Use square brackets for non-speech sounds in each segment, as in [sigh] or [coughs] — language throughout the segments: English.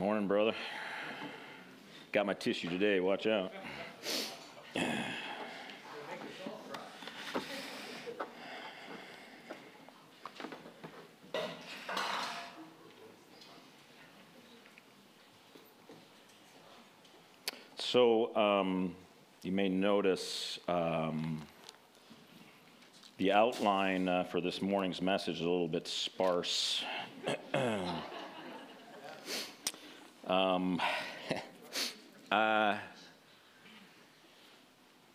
Morning, brother. Got my tissue today, watch out. So, um, you may notice um, the outline uh, for this morning's message is a little bit sparse. Um, [laughs] uh,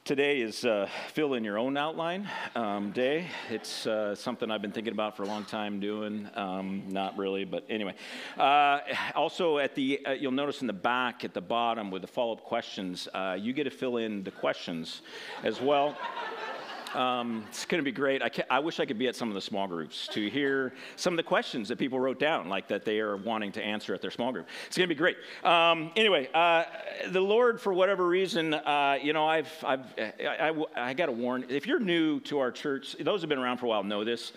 today is uh, fill in your own outline um, day. It's uh, something I've been thinking about for a long time doing. Um, not really, but anyway. Uh, also, at the uh, you'll notice in the back at the bottom with the follow-up questions, uh, you get to fill in the questions as well. Um, it's going to be great. I, I, wish I could be at some of the small groups to hear some of the questions that people wrote down, like that they are wanting to answer at their small group. It's going to be great. Um, anyway, uh, the Lord, for whatever reason, uh, you know, I've, I've, I, I, I got to warn. If you're new to our church, those who've been around for a while know this.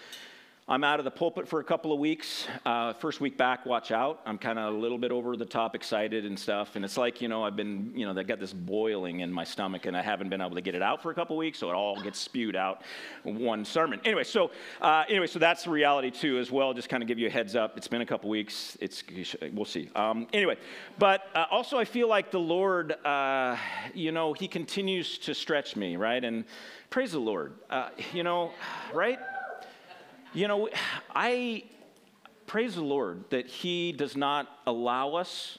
I'm out of the pulpit for a couple of weeks. Uh, first week back, watch out. I'm kind of a little bit over the top excited and stuff. And it's like, you know, I've been, you know, I got this boiling in my stomach and I haven't been able to get it out for a couple weeks. So it all gets spewed out one sermon. Anyway, so, uh, anyway, so that's the reality too as well. Just kind of give you a heads up. It's been a couple weeks. It's, we'll see. Um, anyway, but uh, also I feel like the Lord, uh, you know, he continues to stretch me, right? And praise the Lord. Uh, you know, right? You know, I praise the Lord that He does not allow us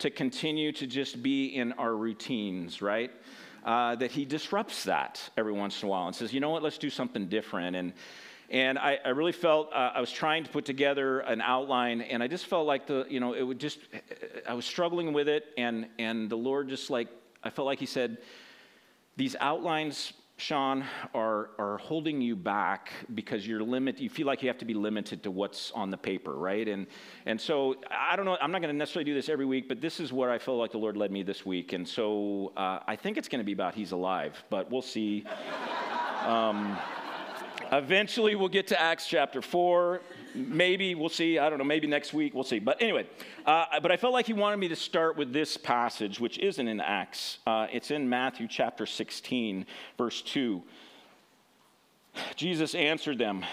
to continue to just be in our routines, right? Uh, that He disrupts that every once in a while and says, you know what, let's do something different. And and I, I really felt uh, I was trying to put together an outline, and I just felt like the, you know, it would just, I was struggling with it, and and the Lord just like, I felt like He said, these outlines Sean, are, are holding you back because you're limit, you feel like you have to be limited to what's on the paper, right? And, and so I don't know, I'm not going to necessarily do this every week, but this is where I feel like the Lord led me this week. And so uh, I think it's going to be about He's alive, but we'll see. [laughs] Um, eventually, we'll get to Acts chapter 4 maybe we'll see. I don't know. Maybe next week we'll see. But anyway, uh, but I felt like he wanted me to start with this passage, which isn't in Acts. Uh, it's in Matthew chapter 16, verse 2. Jesus answered them,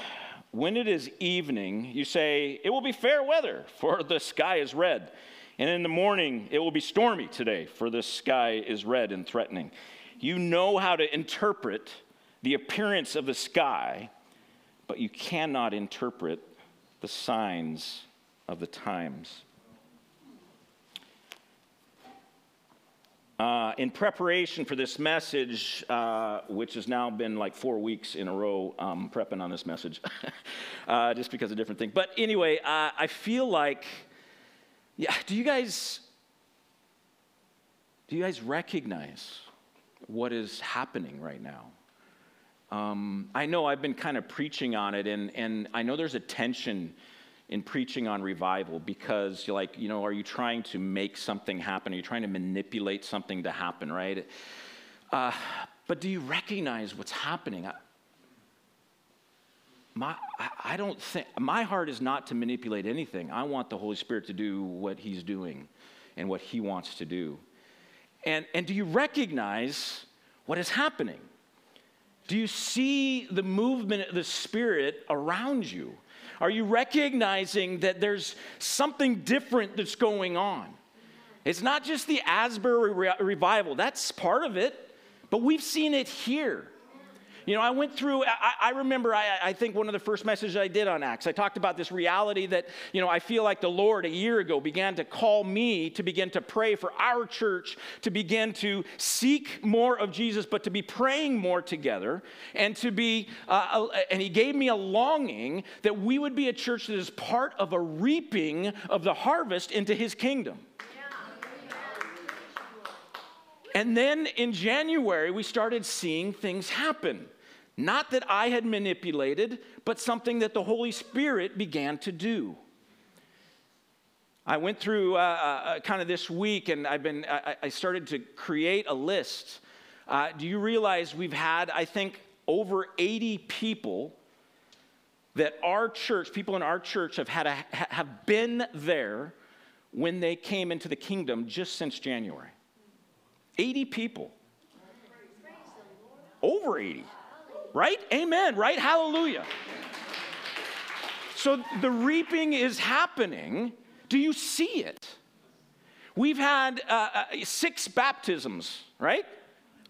When it is evening, you say, It will be fair weather, for the sky is red. And in the morning, it will be stormy today, for the sky is red and threatening. You know how to interpret the appearance of the sky, but you cannot interpret the signs of the times. Uh, in preparation for this message, uh, which has now been like four weeks in a row um, prepping on this message, [laughs] uh, just because of different things. But anyway, uh, I feel like, yeah, do you guys, do you guys recognize what is happening right now? Um, I know I've been kind of preaching on it, and, and I know there's a tension in preaching on revival because you're like, you know, are you trying to make something happen? Are you trying to manipulate something to happen, right? Uh, but do you recognize what's happening? I, my, I don't think, my heart is not to manipulate anything. I want the Holy Spirit to do what He's doing and what He wants to do. And, and do you recognize what is happening? Do you see the movement of the Spirit around you? Are you recognizing that there's something different that's going on? It's not just the Asbury re- revival, that's part of it, but we've seen it here. You know, I went through, I, I remember, I, I, think one of the first messages I did on Acts, I talked about this reality that, you know, I feel like the Lord a year ago began to call me to begin to pray for our church, to begin to seek more of Jesus, but to be praying more together, and to be, uh, and He gave me a longing that we would be a church that is part of a reaping of the harvest into His kingdom. And then in January, we started seeing things happen. Not that I had manipulated, but something that the Holy Spirit began to do. I went through uh, uh, uh kind of this week and I've been, I, I started to create a list. Uh, do you realize we've had, I think, over 80 people that our church, people in our church have had a, have been there when they came into the kingdom just since January. 80 people. Over 80. Right? Amen, right? Hallelujah. So the reaping is happening. Do you see it? We've had uh, uh, six baptisms, right?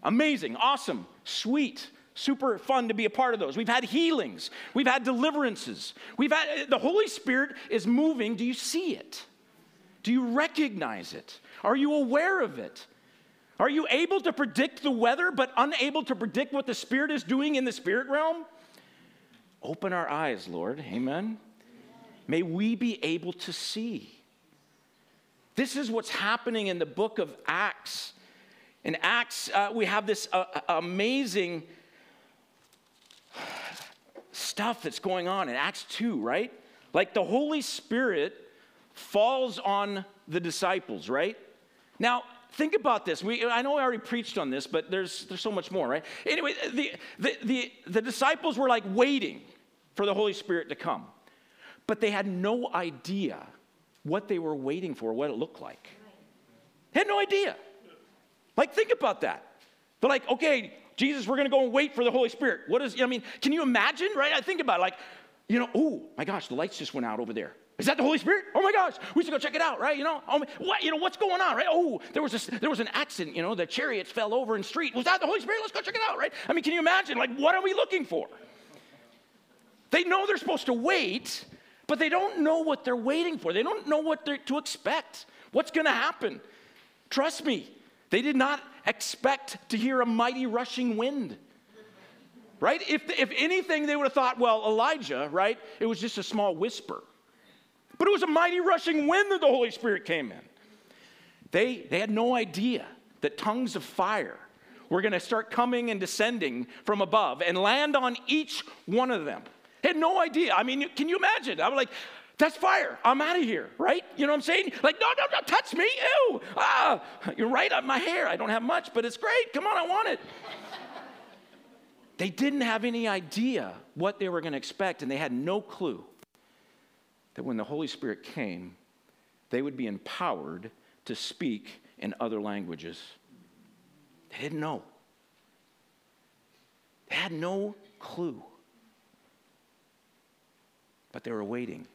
Amazing, awesome, sweet, super fun to be a part of those. We've had healings, we've had deliverances. We've had the Holy Spirit is moving. Do you see it? Do you recognize it? Are you aware of it? Are you able to predict the weather but unable to predict what the Spirit is doing in the spirit realm? Open our eyes, Lord. Amen. May we be able to see. This is what's happening in the book of Acts. In Acts, uh, we have this uh, uh amazing stuff that's going on in Acts 2, right? Like the Holy Spirit falls on the disciples, right? Now, think about this. We, I know I already preached on this, but there's, there's so much more, right? Anyway, the, the, the, the disciples were like waiting for the Holy Spirit to come, but they had no idea what they were waiting for, what it looked like. They had no idea. Like, think about that. They're like, okay, Jesus, we're to go and wait for the Holy Spirit. What is, I mean, can you imagine, right? I think about it, like, you know, oh my gosh, the lights just went out over there. Is that the Holy Spirit? Oh my gosh, we should go check it out, right? You know, oh, what, you know, what's going on, right? Oh, there was, a, there was an accident, you know, the chariots fell over in street. Was that the Holy Spirit? Let's go check it out, right? I mean, can you imagine, like, what are we looking for? They know they're supposed to wait, but they don't know what they're waiting for. They don't know what to expect. What's going to happen? Trust me, they did not expect to hear a mighty rushing wind. Right? If, if anything, they would have thought, well, Elijah, right? It was just a small whisper. But it was a mighty rushing wind that the Holy Spirit came in. They, they had no idea that tongues of fire were going to start coming and descending from above and land on each one of them. They had no idea. I mean, can you imagine? I'm like, that's fire. I'm out of here, right? You know what I'm saying? Like, no, no, no, touch me. Ew. Ah, you're right. On my hair. I don't have much, but it's great. Come on, I want it. they didn't have any idea what they were going to expect, and they had no clue that when the Holy Spirit came, they would be empowered to speak in other languages. They didn't know. They had no clue. But they were waiting.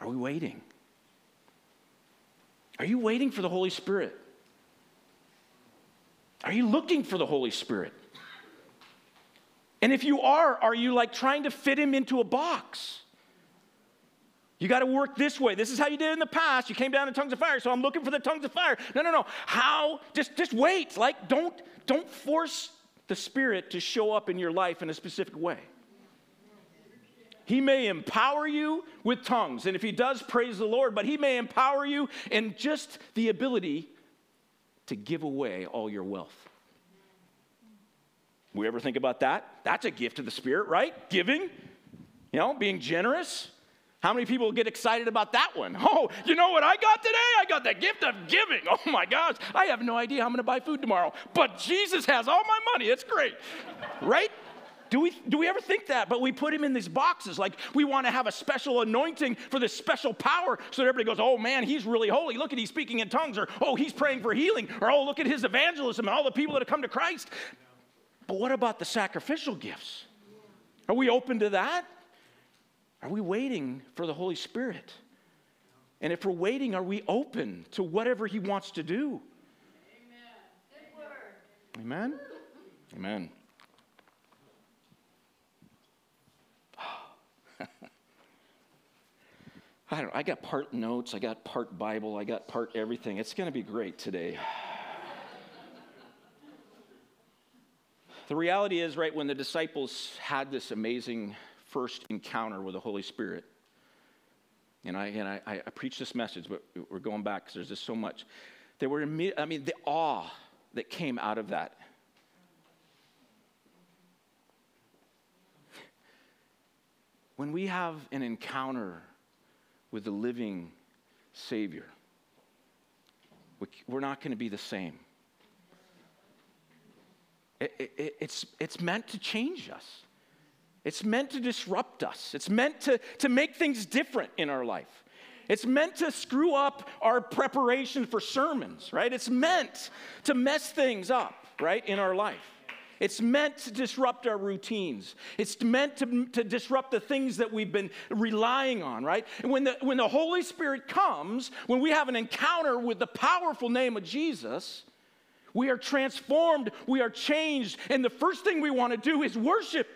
Are we waiting? Are you waiting for the Holy Spirit? Are you looking for the Holy Spirit? And if you are, are you like trying to fit him into a box? You got to work this way. This is how you did in the past. You came down in tongues of fire, so I'm looking for the tongues of fire. No, no, no. How? Just, just wait. Like, don't, don't force the Spirit to show up in your life in a specific way. He may empower you with tongues, and if he does, praise the Lord, but he may empower you in just the ability to give away all your wealth. We ever think about that? That's a gift of the Spirit, right? Giving, you know, being generous. How many people get excited about that one? [laughs] Oh, you know what I got today? I got the gift of giving. [laughs] Oh my gosh, I have no idea how I'm going to buy food tomorrow, but Jesus has all my money. It's great, [laughs] right? Do we, do we ever think that? But we put him in these boxes. Like we want to have a special anointing for this special power so that everybody goes, oh man, he's really holy. Look at he's speaking in tongues. Or, oh, he's praying for healing. Or, oh, look at his evangelism and all the people that have come to Christ. But what about the sacrificial gifts? Are we open to that? Are we waiting for the Holy Spirit? And if we're waiting, are we open to whatever he wants to do? Amen. Amen. Amen. [sighs] I don't I got part notes, I got part Bible, I got part everything. It's going to be great today. [sighs] the reality is, right, when the disciples had this amazing first encounter with the Holy Spirit, and I, and I, I preach this message, but we're going back because there's just so much. There were, I mean, the awe that came out of that. When we have an encounter with the living Savior, we're not going to be the same. It, it, it's, it's meant to change us. It's meant to disrupt us. It's meant to, to make things different in our life. It's meant to screw up our preparation for sermons, right? It's meant to mess things up, right, in our life. It's meant to disrupt our routines. It's meant to, to disrupt the things that we've been relying on, right? And when the, when the Holy Spirit comes, when we have an encounter with the powerful name of Jesus, we are transformed, we are changed, and the first thing we want to do is worship.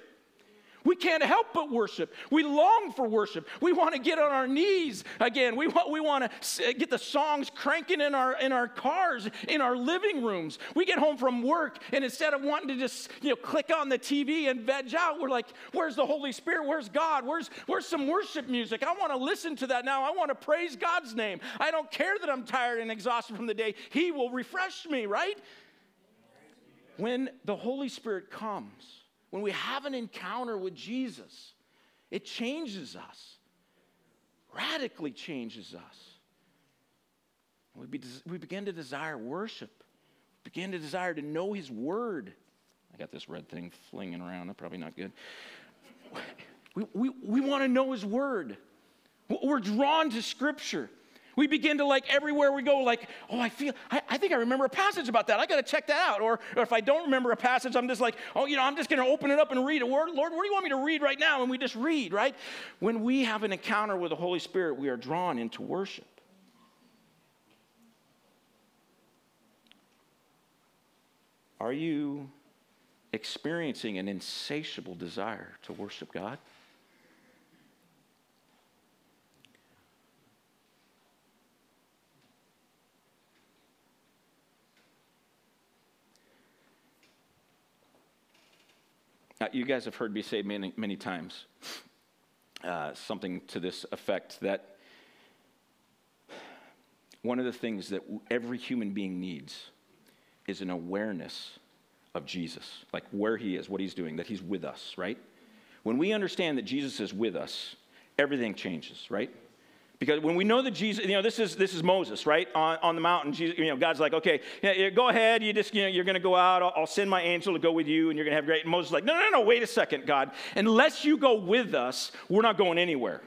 We can't help but worship. We long for worship. We want to get on our knees again. We want, we want to get the songs cranking in our, in our cars, in our living rooms. We get home from work, and instead of wanting to just you know, click on the TV and veg out, we're like, where's the Holy Spirit? Where's God? Where's, where's some worship music? I want to listen to that now. I want to praise God's name. I don't care that I'm tired and exhausted from the day. He will refresh me, right? When the Holy Spirit comes, when we have an encounter with Jesus, it changes us, radically changes us. We, be, we begin to desire worship, we begin to desire to know His Word. I got this red thing flinging around, that's probably not good. We, we, we want to know His Word. We're drawn to Scripture. We begin to like everywhere we go, like, oh, I feel, I, I think I remember a passage about that. I got to check that out. Or, or if I don't remember a passage, I'm just like, oh, you know, I'm just going to open it up and read a word. Lord, what do you want me to read right now? And we just read, right? When we have an encounter with the Holy Spirit, we are drawn into worship. Are you experiencing an insatiable desire to worship God? Uh, you guys have heard me say many, many times uh, something to this effect that one of the things that every human being needs is an awareness of Jesus, like where he is, what he's doing, that he's with us, right? When we understand that Jesus is with us, everything changes, right? Because when we know that Jesus, you know, this is, this is Moses, right? On, on the mountain, Jesus, you know, God's like, okay, go ahead. You just, you know, you're going to go out. I'll, I'll, send my angel to go with you and you're going to have great. And Moses like, no, no, no, wait a second, God. Unless you go with us, we're not going anywhere,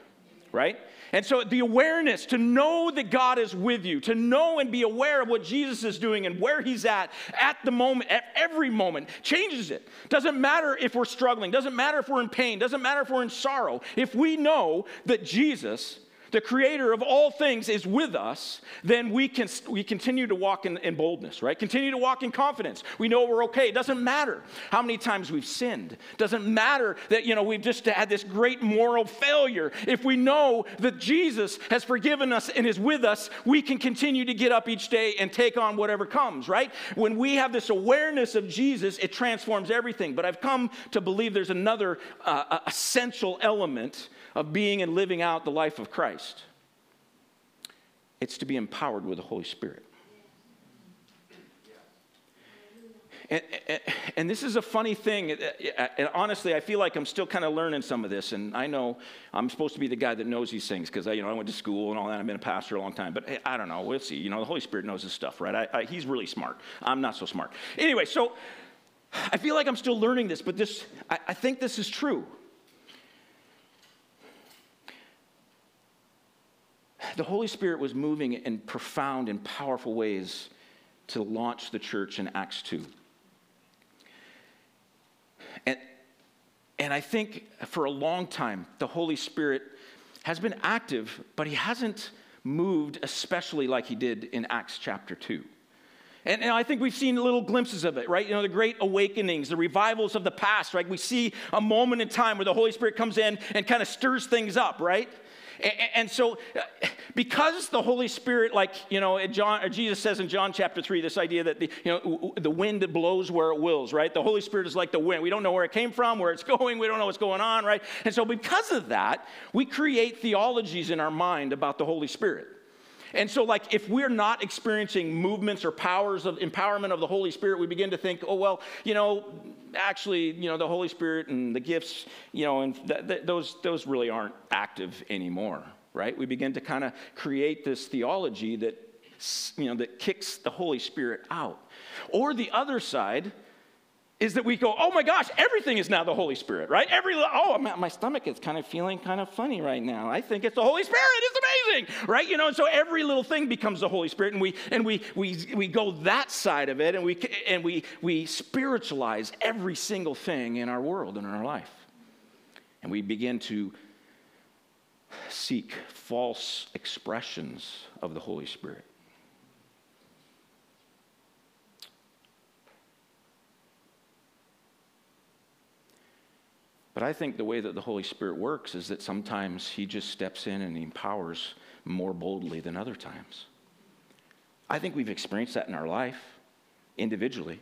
right? And so the awareness to know that God is with you, to know and be aware of what Jesus is doing and where he's at at the moment, at every moment, changes it. Doesn't matter if we're struggling, doesn't matter if we're in pain, doesn't matter if we're in sorrow. If we know that Jesus the creator of all things is with us, then we can we continue to walk in, in, boldness, right? Continue to walk in confidence. We know we're okay. It doesn't matter how many times we've sinned. It doesn't matter that you know we've just had this great moral failure. If we know that Jesus has forgiven us and is with us, we can continue to get up each day and take on whatever comes, right? When we have this awareness of Jesus, it transforms everything. But I've come to believe there's another uh, essential element of being and living out the life of Christ. It's to be empowered with the Holy Spirit. And, and, and, this is a funny thing. And honestly, I feel like I'm still kind of learning some of this. And I know I'm supposed to be the guy that knows these things because I, you know, I went to school and all that. I've been a pastor a long time. But I don't know. We'll see. You know, the Holy Spirit knows his stuff, right? I, I, he's really smart. I'm not so smart. Anyway, so I feel like I'm still learning this, but this, I think this is true. The Holy Spirit was moving in profound and powerful ways to launch the church in Acts 2. And, and I think for a long time, the Holy Spirit has been active, but he hasn't moved especially like he did in Acts chapter 2. And, and, I think we've seen little glimpses of it, right? You know, the great awakenings, the revivals of the past, right? We see a moment in time where the Holy Spirit comes in and kind of stirs things up, right? And so, uh, because the Holy Spirit, like, you know, John, Jesus says in John chapter 3, this idea that the, you know, the wind blows where it wills, right? The Holy Spirit is like the wind. We don't know where it came from, where it's [laughs] going, we don't know what's going on, right? And so, because of that, we create theologies in our mind about the Holy Spirit. And so, like, if we're not experiencing movements or powers of empowerment of the Holy Spirit, we begin to think, oh, well, you know, actually, you know, the Holy Spirit and the gifts, you know, and th- th- those, those really aren't active anymore, right? We begin to kind of create this theology that, you know, that kicks the Holy Spirit out. Or the other side, is that we go, oh my gosh, everything is now the Holy Spirit, right? Every oh, my stomach is kind of feeling kind of funny right now. I think it's the Holy Spirit. It's amazing, right? You know, and so every little thing becomes the Holy Spirit, and we and we we we go that side of it, and we and we we spiritualize every single thing in our world and in our life, and we begin to seek false expressions of the Holy Spirit. But I think the way that the Holy Spirit works is that sometimes He just steps in and He empowers more boldly than other times. I think we've experienced that in our life individually.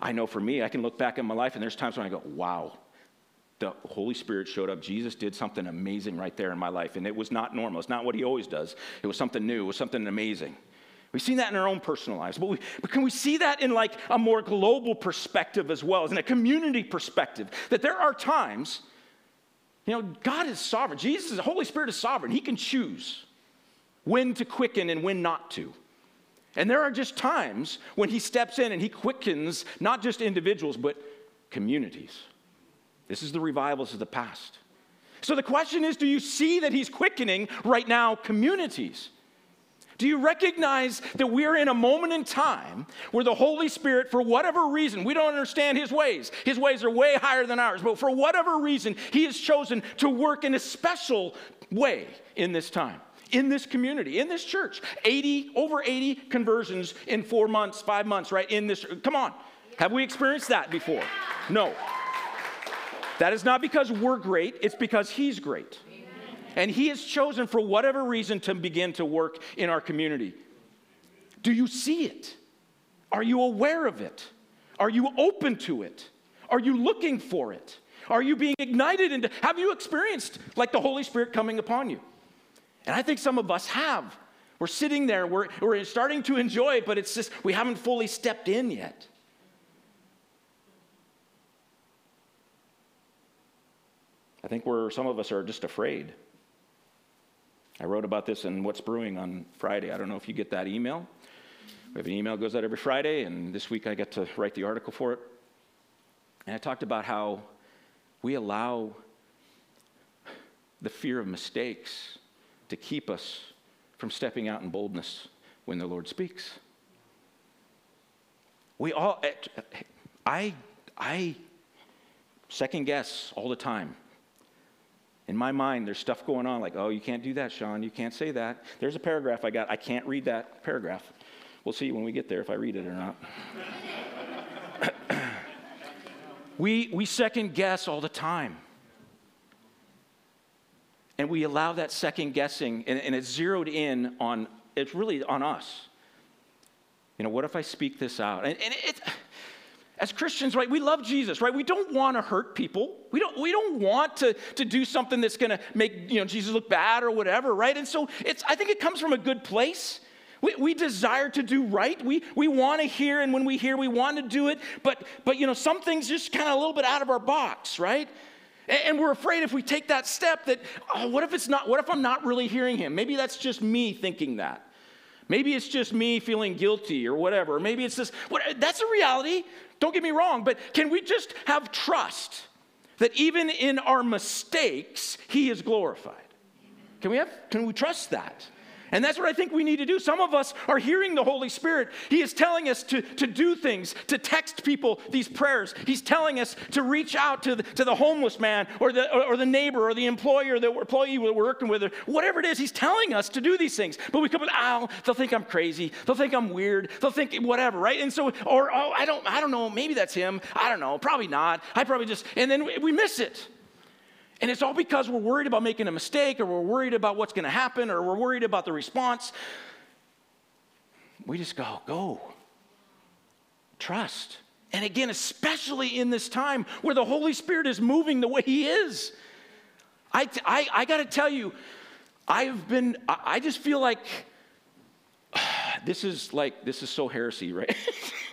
I know for me, I can look back in my life and there's times when I go, wow, the Holy Spirit showed up. Jesus did something amazing right there in my life. And it was not normal. It's not what he always does. It was something new. It was something amazing. We've seen that in our own personal lives, but, we, but can we see that in like a more global perspective as well, as in a community perspective? That there are times, you know, God is sovereign. Jesus, the Holy Spirit is sovereign. He can choose when to quicken and when not to. And there are just times when He steps in and He quickens not just individuals, but communities. This is the revivals of the past. So the question is do you see that He's quickening right now communities? Do you recognize that we're in a moment in time where the Holy Spirit, for whatever reason, we don't understand His ways. His ways are way higher than ours, but for whatever reason, He has chosen to work in a special way in this time, in this community, in this church. 80, over 80 conversions in four months, five months, right? In this, come on. Have we experienced that before? No. That is not because we're great, it's because He's great. And He has chosen, for whatever reason, to begin to work in our community. Do you see it? Are you aware of it? Are you open to it? Are you looking for it? Are you being ignited into have you experienced like the Holy Spirit coming upon you? And I think some of us have. We're sitting there, we're, we're starting to enjoy it, but it's just we haven't fully stepped in yet. I think we're some of us are just afraid. I wrote about this in What's Brewing on Friday. I don't know if you get that email. We have an email that goes out every Friday, and this week I get to write the article for it. And I talked about how we allow the fear of mistakes to keep us from stepping out in boldness when the Lord speaks. We all, I, I second guess all the time in my mind, there's stuff going on like, oh, you can't do that, Sean. You can't say that. There's a paragraph I got. I can't read that paragraph. We'll see when we get there if I read it or not. [coughs] we, we second guess all the time. And we allow that second guessing, and, and it's zeroed in on, it's really on us. You know, what if I speak this out? And, and as Christians, right, we love Jesus, right? We don't want to hurt people. We don't, we don't want to, to do something that's going to make, you know, Jesus look bad or whatever, right? And so it's, I think it comes from a good place. We, we desire to do right. We, we want to hear, and when we hear, we want to do it. But, but you know, some things just kind of a little bit out of our box, right? And, and we're afraid if we take that step that, oh, what if it's not, what if I'm not really hearing him? Maybe that's just me thinking that. Maybe it's just me feeling guilty or whatever. Maybe it's just, what, that's a reality. Don't get me wrong, but can we just have trust that even in our mistakes, He is glorified? Can we have, can we trust that? And that's what I think we need to do. Some of us are hearing the Holy Spirit. He is telling us to, to do things, to text people these prayers. He's telling us to reach out to the, to the homeless man or the, or, or the neighbor or the employer, the employee we're working with, or whatever it is. He's telling us to do these things. But we come with, oh, they'll think I'm crazy. They'll think I'm weird. They'll think whatever, right? And so, or, oh, I don't, I don't know. Maybe that's him. I don't know. Probably not. I probably just, and then we miss it. And it's all because we're worried about making a mistake or we're worried about what's going to happen or we're worried about the response. We just go, go. Trust. And again, especially in this time where the Holy Spirit is moving the way He is. I, I, I got to tell you, I've been, I just feel like [sighs] this is like, this is so heresy, right?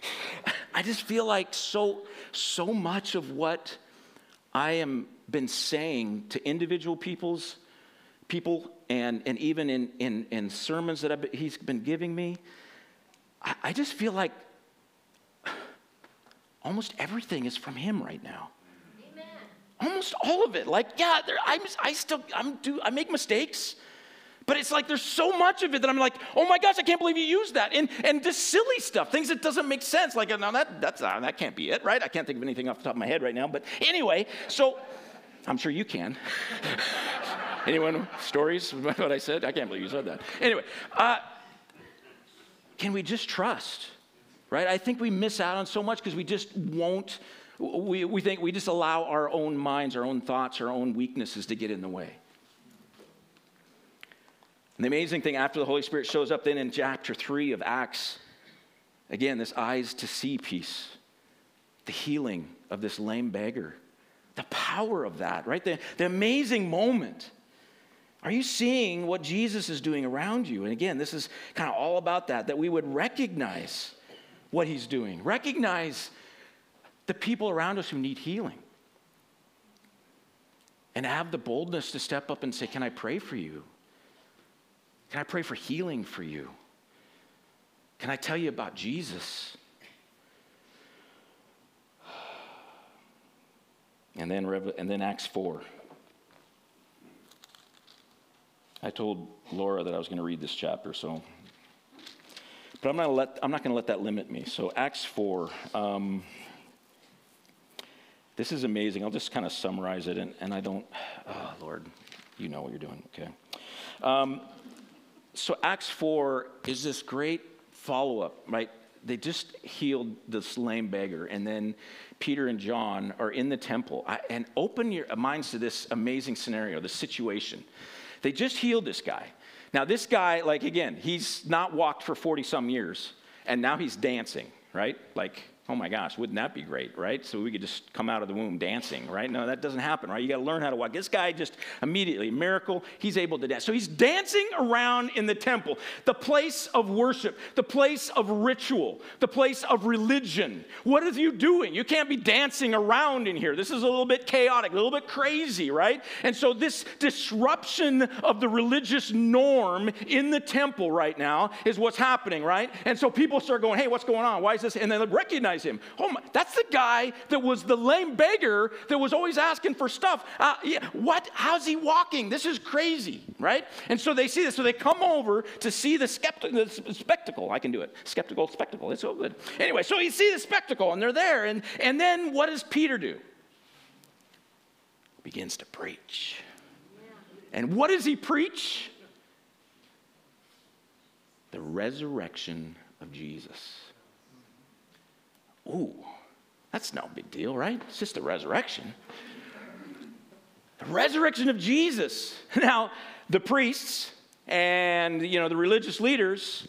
[laughs] I just feel like so, so much of what I am been saying to individual people's people and, and even in, in, in sermons that been, he's been giving me, I, I just feel like almost everything is from Him right now. Amen. Almost all of it. Like, yeah, there, I'm, I still, I'm do, I make mistakes. But it's like there's so much of it that I'm like, oh my gosh, I can't believe you used that. And, and this silly stuff, things that doesn't make sense. Like, no, that, that's, uh, that can't be it, right? I can't think of anything off the top of my head right now. But anyway, so I'm sure you can. [laughs] Anyone, stories about [laughs] what I said? I can't believe you said that. Anyway, uh, can we just trust? Right? I think we miss out on so much because we just won't, we, we think we just allow our own minds, our own thoughts, our own weaknesses to get in the way. And the amazing thing, after the Holy Spirit shows up then in chapter 3 of Acts, again, this eyes to see piece, the healing of this lame beggar, the power of that, right? The, the amazing moment. Are you seeing what Jesus is doing around you? And again, this is kind of all about that, that we would recognize what he's doing, recognize the people around us who need healing, and have the boldness to step up and say, Can I pray for you? Can I pray for healing for you? Can I tell you about Jesus? And then, and then Acts 4. I told Laura that I was going to read this chapter, so. But I'm, let, I'm not going to let that limit me. So, Acts 4. Um, this is amazing. I'll just kind of summarize it, and, and I don't. Oh, Lord, you know what you're doing, okay? Um, so Acts 4 is this great follow up, right? They just healed this lame beggar, and then Peter and John are in the temple. and open your minds to this amazing scenario, the situation. They just healed this guy. Now, this guy, like, again, he's not walked for 40 some years, and now he's dancing, right? Like, Oh my gosh, wouldn't that be great, right? So we could just come out of the womb dancing, right? No, that doesn't happen, right? You got to learn how to walk. This guy just immediately, miracle, he's able to dance. So he's dancing around in the temple, the place of worship, the place of ritual, the place of religion. What are you doing? You can't be dancing around in here. This is a little bit chaotic, a little bit crazy, right? And so this disruption of the religious norm in the temple right now is what's happening, right? And so people start going, hey, what's going on? Why is this? And they recognize recognize him. Oh, my, that's the guy that was the lame beggar that was always asking for stuff. Uh, yeah, what? How's he walking? This is crazy, right? And so they see this. So they come over to see the, skepti- the spectacle. I can do it. Skeptical spectacle. It's so good. Anyway, so you see the spectacle, and they're there. And, and then what does Peter do? Begins to preach. And what does he preach? The resurrection of Jesus. Ooh, that's no big deal, right? It's just the resurrection. The resurrection of Jesus. [laughs] Now, the priests and you know the religious leaders,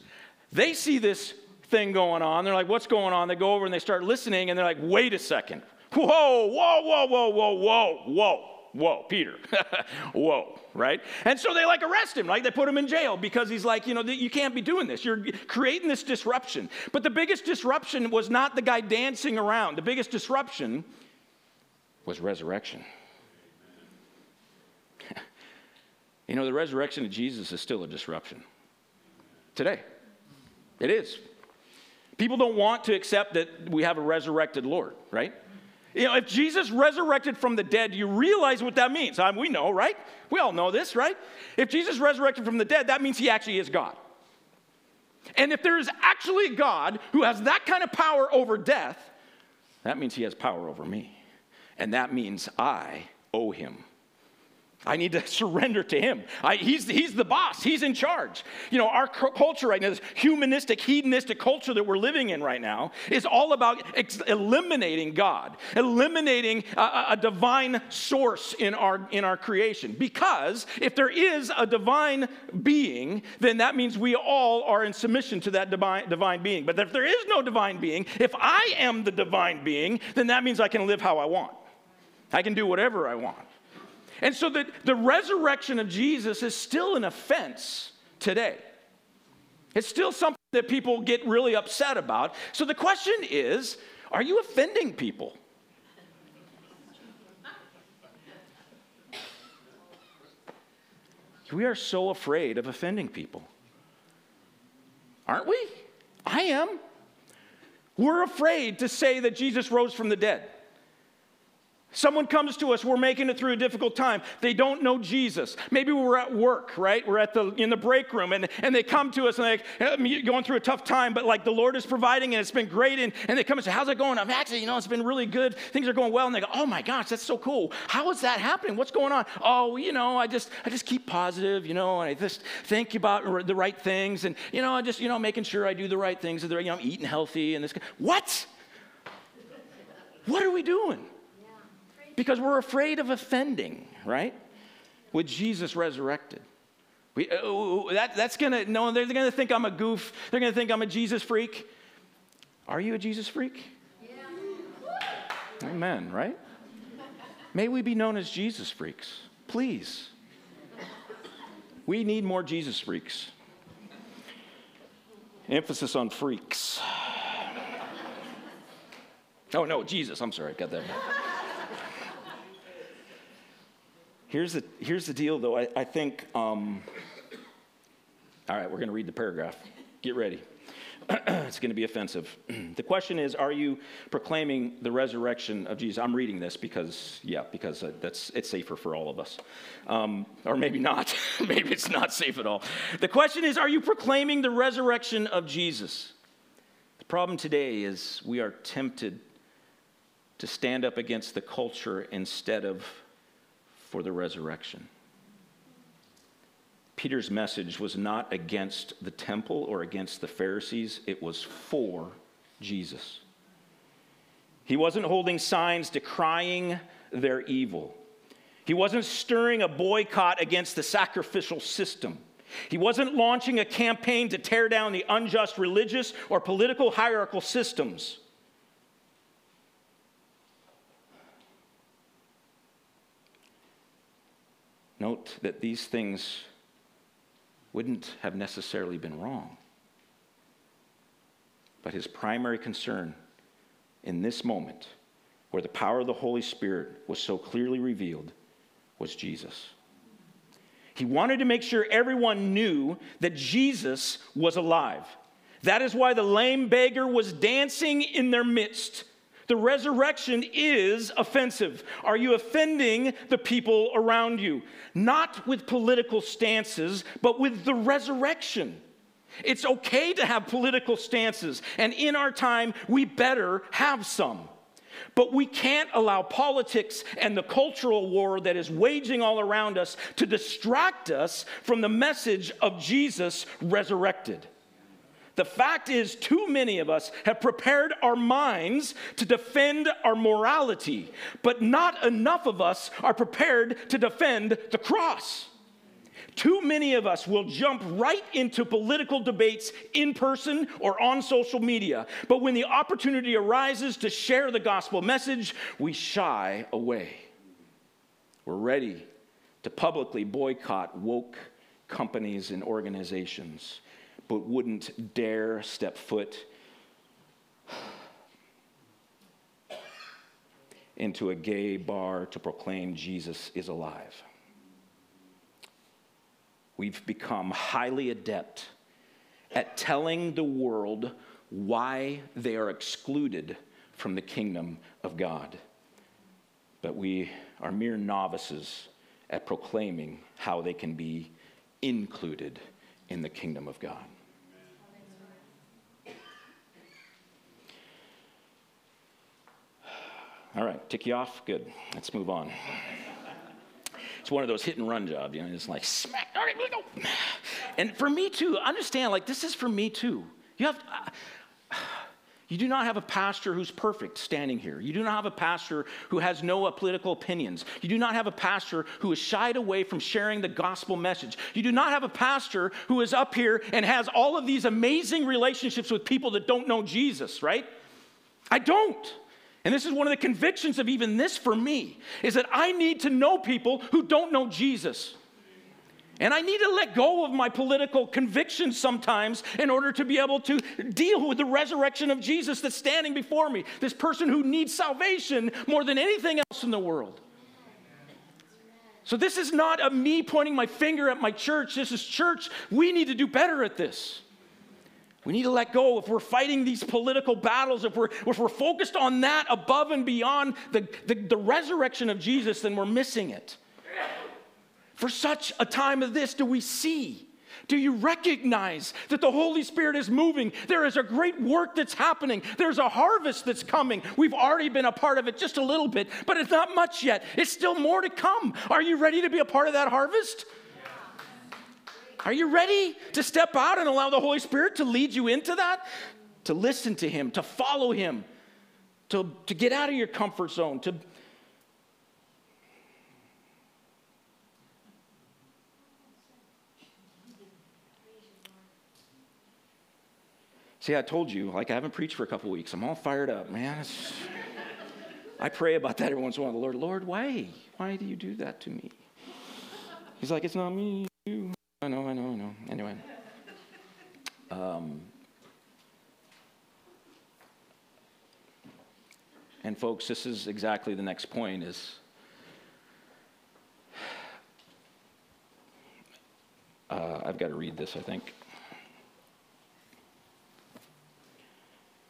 they see this thing going on. They're like, what's going on? They go over and they start listening, and they're like, wait a second. Whoa, whoa, whoa, whoa, whoa, whoa, whoa whoa, Peter, [laughs] whoa, right? And so they like arrest him, like they put him in jail because he's like, you know, you can't be doing this. You're creating this disruption. But the biggest disruption was not the guy dancing around, the biggest disruption was resurrection. [laughs] you know, the resurrection of Jesus is still a disruption today. It is. People don't want to accept that we have a resurrected Lord, right? You know, if Jesus resurrected from the dead, you realize what that means. I mean, we know, right? We all know this, right? If Jesus resurrected from the dead, that means he actually is God. And if there is actually God who has that kind of power over death, that means he has power over me. And that means I owe him I need to [laughs] surrender to him. I, he's, he's the boss, he's in charge. You know, our culture right now, this humanistic, hedonistic culture that we're living in right now, is all about ex- eliminating God, eliminating a, a divine source in our, in our creation. Because if there is a divine being, then that means we all are in submission to that divine, divine being. But if there is no divine being, if I am the divine being, then that means I can live how I want. I can do whatever I want. And so the, the resurrection of Jesus is still an offense today. It's still something that people get really upset about. So the question is are you offending people? We are so afraid of offending people. Aren't we? I am. We're afraid to say that Jesus rose from the dead. Someone comes to us, we're making it through a difficult time. They don't know Jesus. Maybe we're at work, right? We're at the in the break room and, and they come to us and like going through a tough time, but like the Lord is providing and it's been great. And, and they come and say, How's it going? I'm actually, you know, it's been really good. Things are going well. And they go, Oh my gosh, that's so cool. How is that happening? What's going on? Oh, you know, I just I just keep positive, you know, and I just think about the right things and you know, I just, you know, making sure I do the right things you know, I'm eating healthy and this what? What are we doing? Because we're afraid of offending, right? With Jesus resurrected. We, uh, that, that's gonna, no, they're gonna think I'm a goof. They're gonna think I'm a Jesus freak. Are you a Jesus freak? Yeah. Amen, right? May we be known as Jesus freaks, please. We need more Jesus freaks. Emphasis on freaks. Oh, no, Jesus. I'm sorry, I got that. Here's the, here's the deal, though. I, I think, um, all right, we're going to read the paragraph. Get ready. [clears throat] it's going to be offensive. [clears throat] the question is Are you proclaiming the resurrection of Jesus? I'm reading this because, yeah, because uh, that's, it's safer for all of us. Um, or maybe not. [laughs] maybe it's not safe at all. The question is Are you proclaiming the resurrection of Jesus? The problem today is we are tempted to stand up against the culture instead of for the resurrection. Peter's message was not against the temple or against the Pharisees, it was for Jesus. He wasn't holding signs decrying their evil. He wasn't stirring a boycott against the sacrificial system. He wasn't launching a campaign to tear down the unjust religious or political hierarchical systems. Note that these things wouldn't have necessarily been wrong. But his primary concern in this moment, where the power of the Holy Spirit was so clearly revealed, was Jesus. He wanted to make sure everyone knew that Jesus was alive. That is why the lame beggar was dancing in their midst the resurrection is offensive. Are you offending the people around you? Not with political stances, but with the resurrection. It's okay to have political stances, and in our time, we better have some. But we can't allow politics and the cultural war that is waging all around us to distract us from the message of Jesus resurrected. The fact is, too many of us have prepared our minds to defend our morality, but not enough of us are prepared to defend the cross. Too many of us will jump right into political debates in person or on social media, but when the opportunity arises to share the gospel message, we shy away. We're ready to publicly boycott woke companies and organizations but wouldn't dare step foot into a gay bar to proclaim Jesus is alive. We've become highly adept at telling the world why they are excluded from the kingdom of God. But we are mere novices at proclaiming how they can be included in the kingdom of God. All right, tick you off? Good. Let's move on. It's one of those hit and run jobs, you know, it's like smack, all right, go. And for me too, understand, like, this is for me too. You have, uh, [sighs] you do not have a pastor who's perfect standing here. You do not have a pastor who has no uh, political opinions. You do not have a pastor who is shied away from sharing the gospel message. You do not have a pastor who is up here and has all of these amazing relationships with people that don't know Jesus, right? I don't. And this is one of the convictions of even this for me is that I need to know people who don't know Jesus. And I need to let go of my political convictions sometimes in order to be able to deal with the resurrection of Jesus that's standing before me. This person who needs salvation more than anything else in the world. So, this is not a me pointing my finger at my church. This is church. We need to do better at this. We need to let go. If we're fighting these political battles, if we're, if we're focused on that above and beyond the, the, the resurrection of Jesus, then we're missing it. For such a time as this, do we see? Do you recognize that the Holy Spirit is moving? There is a great work that's happening. There's a harvest that's coming. We've already been a part of it just a little bit, but it's not much yet. It's still more to come. Are you ready to be a part of that harvest? Are you ready to step out and allow the Holy Spirit to lead you into that? To listen to Him, to follow Him, to, to get out of your comfort zone, to See, I told you, like I haven't preached for a couple weeks. I'm all fired up, man. It's, I pray about that every once in a while. The Lord, Lord, why? Why do you do that to me? He's like, it's not me, you. I know, I know, I know. Anyway. Um, and folks, this is exactly the next point is uh, I've got to read this, I think.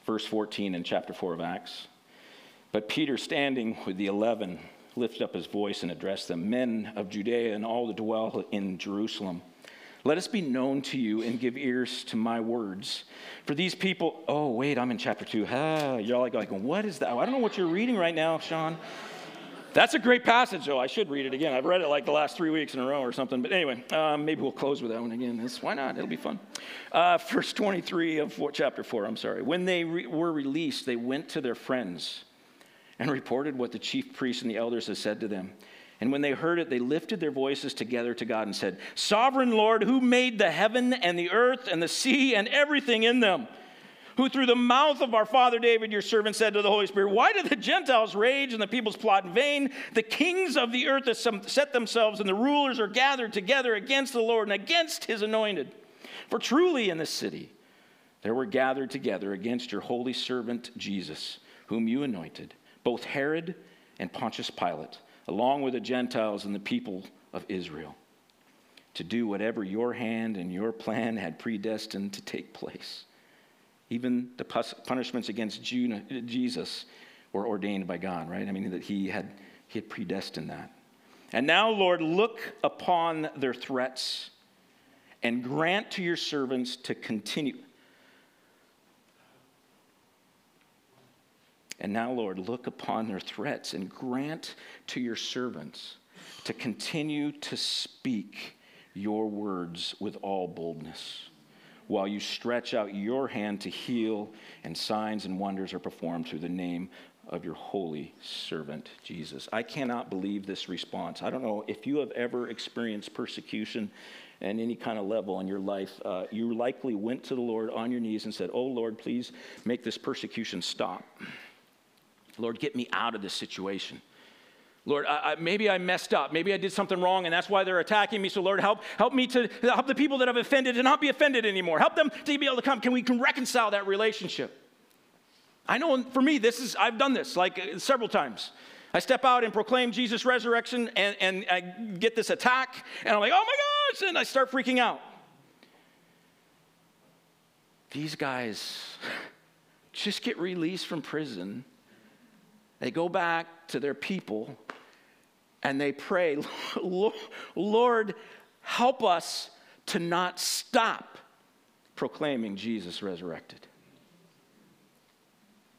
Verse 14 in chapter 4 of Acts. But Peter, standing with the eleven, lifted up his voice and addressed them Men of Judea and all that dwell in Jerusalem. Let us be known to you and give ears to my words. For these people, oh, wait, I'm in chapter two. Ah, you're like, like, what is that? I don't know what you're reading right now, Sean. That's a great passage, though. I should read it again. I've read it like the last three weeks in a row or something. But anyway, um, maybe we'll close with that one again. That's, why not? It'll be fun. Uh, verse 23 of four, chapter 4, I'm sorry. When they re- were released, they went to their friends and reported what the chief priests and the elders had said to them. And when they heard it, they lifted their voices together to God and said, Sovereign Lord, who made the heaven and the earth and the sea and everything in them? Who through the mouth of our father David, your servant, said to the Holy Spirit, Why do the Gentiles rage and the peoples plot in vain? The kings of the earth have set themselves, and the rulers are gathered together against the Lord and against his anointed. For truly in this city there were gathered together against your holy servant Jesus, whom you anointed, both Herod and Pontius Pilate along with the Gentiles and the people of Israel, to do whatever your hand and your plan had predestined to take place. Even the punishments against Jesus were ordained by God, right? I mean, that he had, he had predestined that. And now, Lord, look upon their threats and grant to your servants to continue. And now, Lord, look upon their threats and grant to your servants to continue to speak your words with all boldness while you stretch out your hand to heal, and signs and wonders are performed through the name of your holy servant Jesus. I cannot believe this response. I don't know if you have ever experienced persecution at any kind of level in your life. Uh, you likely went to the Lord on your knees and said, Oh Lord, please make this persecution stop. Lord, get me out of this situation. Lord, I, I, maybe I messed up. Maybe I did something wrong, and that's why they're attacking me. So, Lord, help, help me to help the people that I've offended to not be offended anymore. Help them to be able to come. Can we can reconcile that relationship? I know for me, this is I've done this like several times. I step out and proclaim Jesus' resurrection, and, and I get this attack, and I'm like, oh my gosh, and I start freaking out. These guys [laughs] just get released from prison they go back to their people and they pray, Lord, help us to not stop proclaiming Jesus resurrected.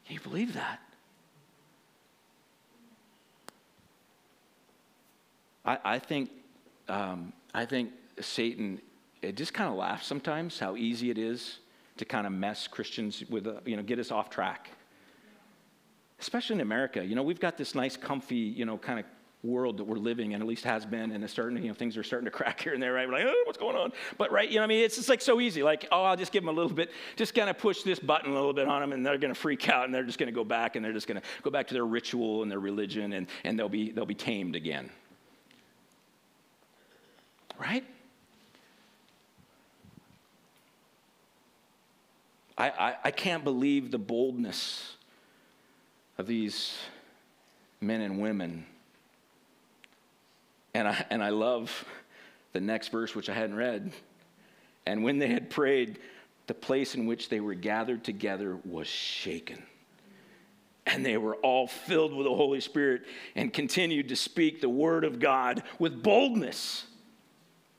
Can you believe that? I, I think, um, I think Satan, it just kind of laughs sometimes how easy it is to kind of mess Christians with, uh, you know, get us off track especially in America. You know, we've got this nice, comfy, you know, kind of world that we're living in, at least has been, and it's starting, you know, things are starting to [laughs] crack here and there, right? We're like, oh, what's going on? But, right, you know, I mean, it's just like so easy. Like, oh, I'll just give them a little bit, just kind of push this button a little bit on them, and they're going to freak out, and they're just going to go back, and they're just going to go back to their ritual and their religion, and, and they'll, be, they'll be tamed again. Right? I, I, I can't believe the boldness of these men and women. And I, and I love the next verse, which I hadn't read. And when they had prayed, the place in which they were gathered together was shaken. And they were all filled with the Holy Spirit and continued to speak the word of God with boldness.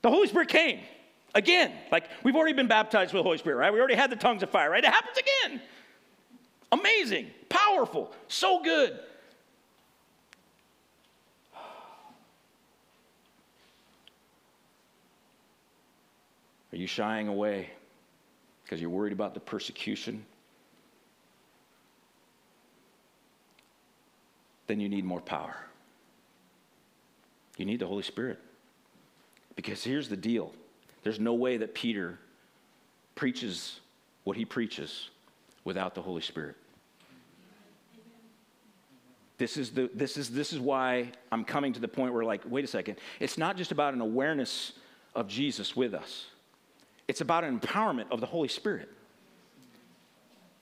The Holy Spirit came again. Like we've already been baptized with the Holy Spirit, right? We already had the tongues of fire, right? It happens again. Amazing, powerful, so good. Are you shying away because you're worried about the persecution? Then you need more power. You need the Holy Spirit. Because here's the deal there's no way that Peter preaches what he preaches without the Holy Spirit. This is, the, this, is, this is why I'm coming to the point where, like, wait a second. It's not just about an awareness of Jesus with us, it's about an empowerment of the Holy Spirit.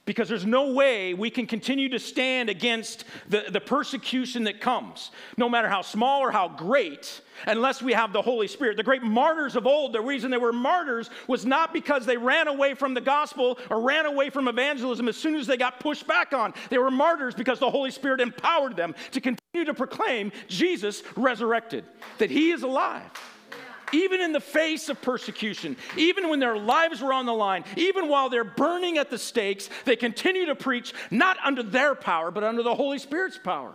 Because there's no way we can continue to stand against the, the persecution that comes, no matter how small or how great, unless we have the Holy Spirit. The great martyrs of old, the reason they were martyrs was not because they ran away from the gospel or ran away from evangelism as soon as they got pushed back on. They were martyrs because the Holy Spirit empowered them to continue to proclaim Jesus resurrected, that He is alive even in the face of persecution, even when their lives were on the line, even while they're burning at the stakes, they continue to preach not under their power, but under the Holy Spirit's power.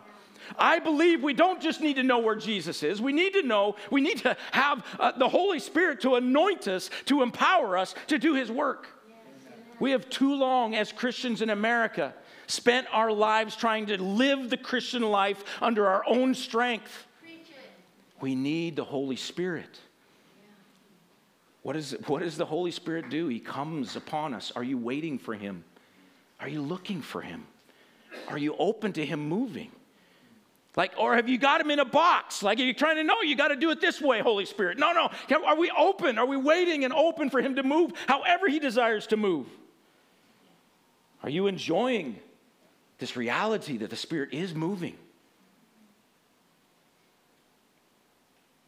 I believe we don't just need to know where Jesus is. We need to know, we need to have uh, the Holy Spirit to anoint us, to empower us to do His work. We have too long, as Christians in America, spent our lives trying to live the Christian life under our own strength. We need the Holy Spirit. What, is, what does the Holy Spirit do? He comes upon us. Are you waiting for Him? Are you looking for Him? Are you open to Him moving? Like, or have you got him in a box? Like, are you trying to know you got to do it this way, Holy Spirit? No, no. Are we open? Are we waiting and open for him to move however he desires to move? Are you enjoying this reality that the Spirit is moving?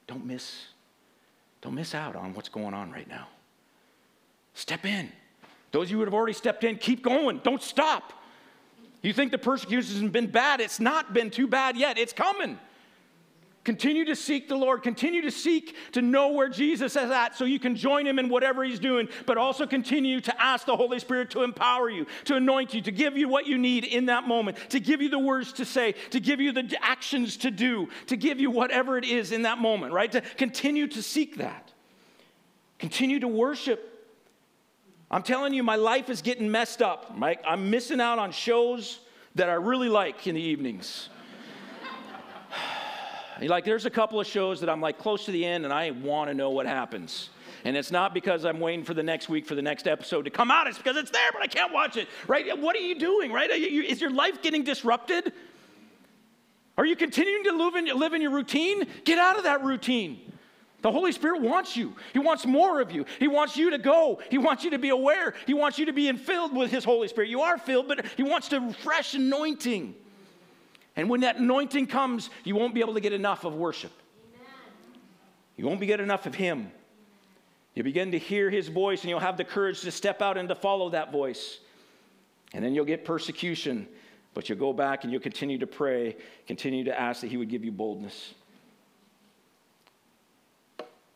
Don't miss don't miss out on what's going on right now. Step in. Those of you who have already stepped in, keep going. Don't stop. You think the persecution has been bad? It's not been too bad yet. It's coming. Continue to seek the Lord. Continue to seek to know where Jesus is at so you can join him in whatever he's doing, but also continue to ask the Holy Spirit to empower you, to anoint you, to give you what you need in that moment, to give you the words to say, to give you the actions to do, to give you whatever it is in that moment, right? To continue to seek that. Continue to worship. I'm telling you, my life is getting messed up. Mike. I'm missing out on shows that I really like in the evenings. Like, there's a couple of shows that I'm like close to the end and I want to know what happens. And it's not because I'm waiting for the next week for the next episode to come out. It's because it's there, but I can't watch it, right? What are you doing, right? You, is your life getting disrupted? Are you continuing to live in, live in your routine? Get out of that routine. The Holy Spirit wants you. He wants more of you. He wants you to go. He wants you to be aware. He wants you to be filled with His Holy Spirit. You are filled, but He wants to fresh anointing. And when that anointing comes, you won't be able to get enough of worship. Amen. You won't be get enough of Him. You begin to hear His voice, and you'll have the courage to step out and to follow that voice. And then you'll get persecution, but you'll go back and you'll continue to pray, continue to ask that He would give you boldness.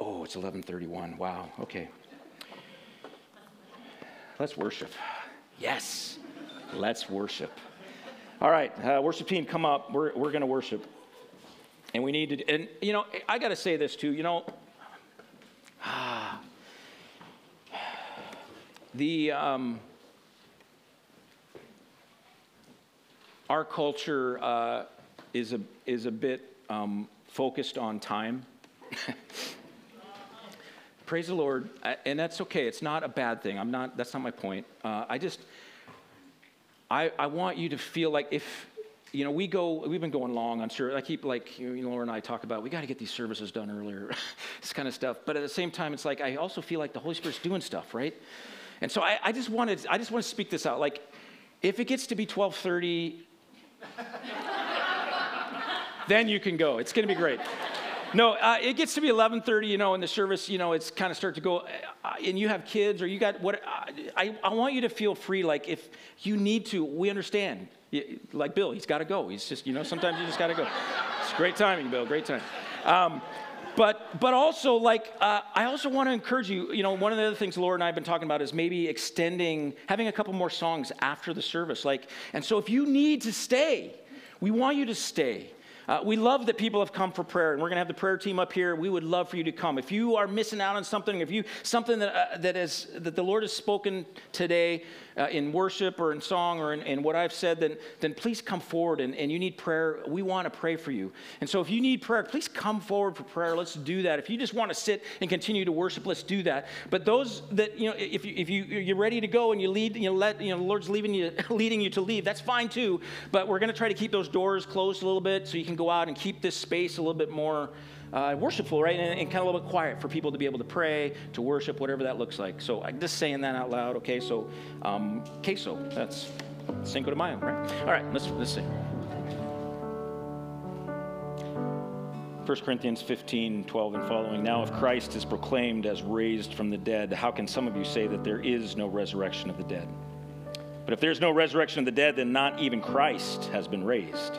Oh, it's 11:31. Wow. Okay. Let's worship. Yes. Let's worship. All right, uh, worship team, come up. We're, we're going to worship. And we need to, and you know, I got to say this too. You know, [sighs] the, um, our culture uh, is, a, is a bit um, focused on time. [laughs] Praise the Lord, and that's okay. It's not a bad thing. I'm not. That's not my point. Uh, I just I, I want you to feel like if, you know, we go, we've been going long on sure. I keep like, you know, Laura and I talk about, we got to get these services done earlier, [laughs] this kind of stuff. But at the same time, it's like, I also feel like the Holy Spirit's doing stuff, right? And so I, I just wanted, I just want to speak this out. Like, if it gets to be 1230, [laughs] then you can go. It's going to be great. No, uh, it gets to be 11:30, you know, in the service, you know, it's kind of start to go, uh, and you have kids or you got what? I, I want you to feel free. Like if you need to, we understand. Like Bill, he's got to go. He's just, you know, sometimes you just got to go. It's great timing, Bill. Great time. Um, but but also like uh, I also want to encourage you. You know, one of the other things Laura and I have been talking about is maybe extending, having a couple more songs after the service. Like, and so if you need to stay, we want you to stay. Uh, we love that people have come for prayer, and we're going to have the prayer team up here. We would love for you to come. If you are missing out on something, if you something that uh, that is that the Lord has spoken today uh, in worship or in song or in, in, what I've said, then then please come forward. And, and you need prayer. We want to pray for you. And so if you need prayer, please come forward for prayer. Let's do that. If you just want to sit and continue to worship, let's do that. But those that you know, if you if you you're ready to go and you lead, you know, let you know the Lord's leaving you, [laughs] leading you to leave. That's fine too. But we're going to try to keep those doors closed a little bit so you can go out and keep this space a little bit more uh, worshipful, right? And, and, kind of a little bit quiet for people to be able to pray, to worship, whatever that looks like. So I'm just saying that out loud, okay? So, um, queso, that's Cinco de Mayo, right? All right, let's, let's sing. 1 Corinthians 15, 12 and following. Now, if Christ is proclaimed as raised from the dead, how can some of you say that there is no resurrection of the dead? But if there's no resurrection of the dead, then not even Christ has been raised.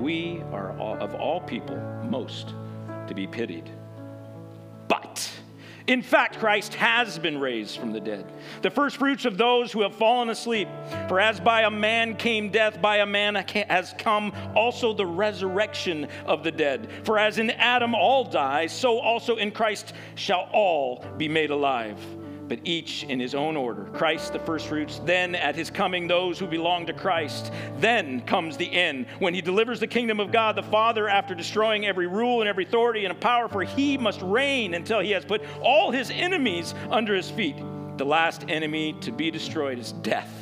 we are all, of all people most to be pitied. But, in fact, Christ has been raised from the dead, the first fruits of those who have fallen asleep. For as by a man came death, by a man has come also the resurrection of the dead. For as in Adam all die, so also in Christ shall all be made alive but each in his own order. Christ, the first fruits, then at his coming, those who belong to Christ. Then comes the end, when he delivers the kingdom of God the Father after destroying every rule and every authority and power, for he must reign until he has put all his enemies under his feet. The last enemy to be destroyed is death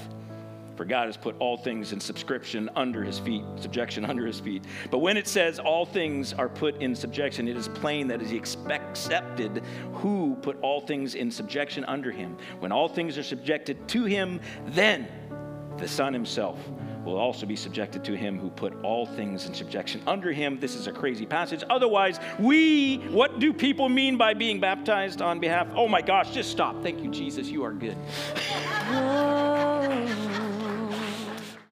for God has put all things in subscription under his feet, subjection under his feet. But when it says all things are put in subjection, it is plain that he accepted who put all things in subjection under him. When all things are subjected to him, then the Son himself will also be subjected to him who put all things in subjection under him. This is a crazy passage. Otherwise, we, what do people mean by being baptized on behalf? Oh my gosh, just stop. Thank you, Jesus. You are good. [laughs]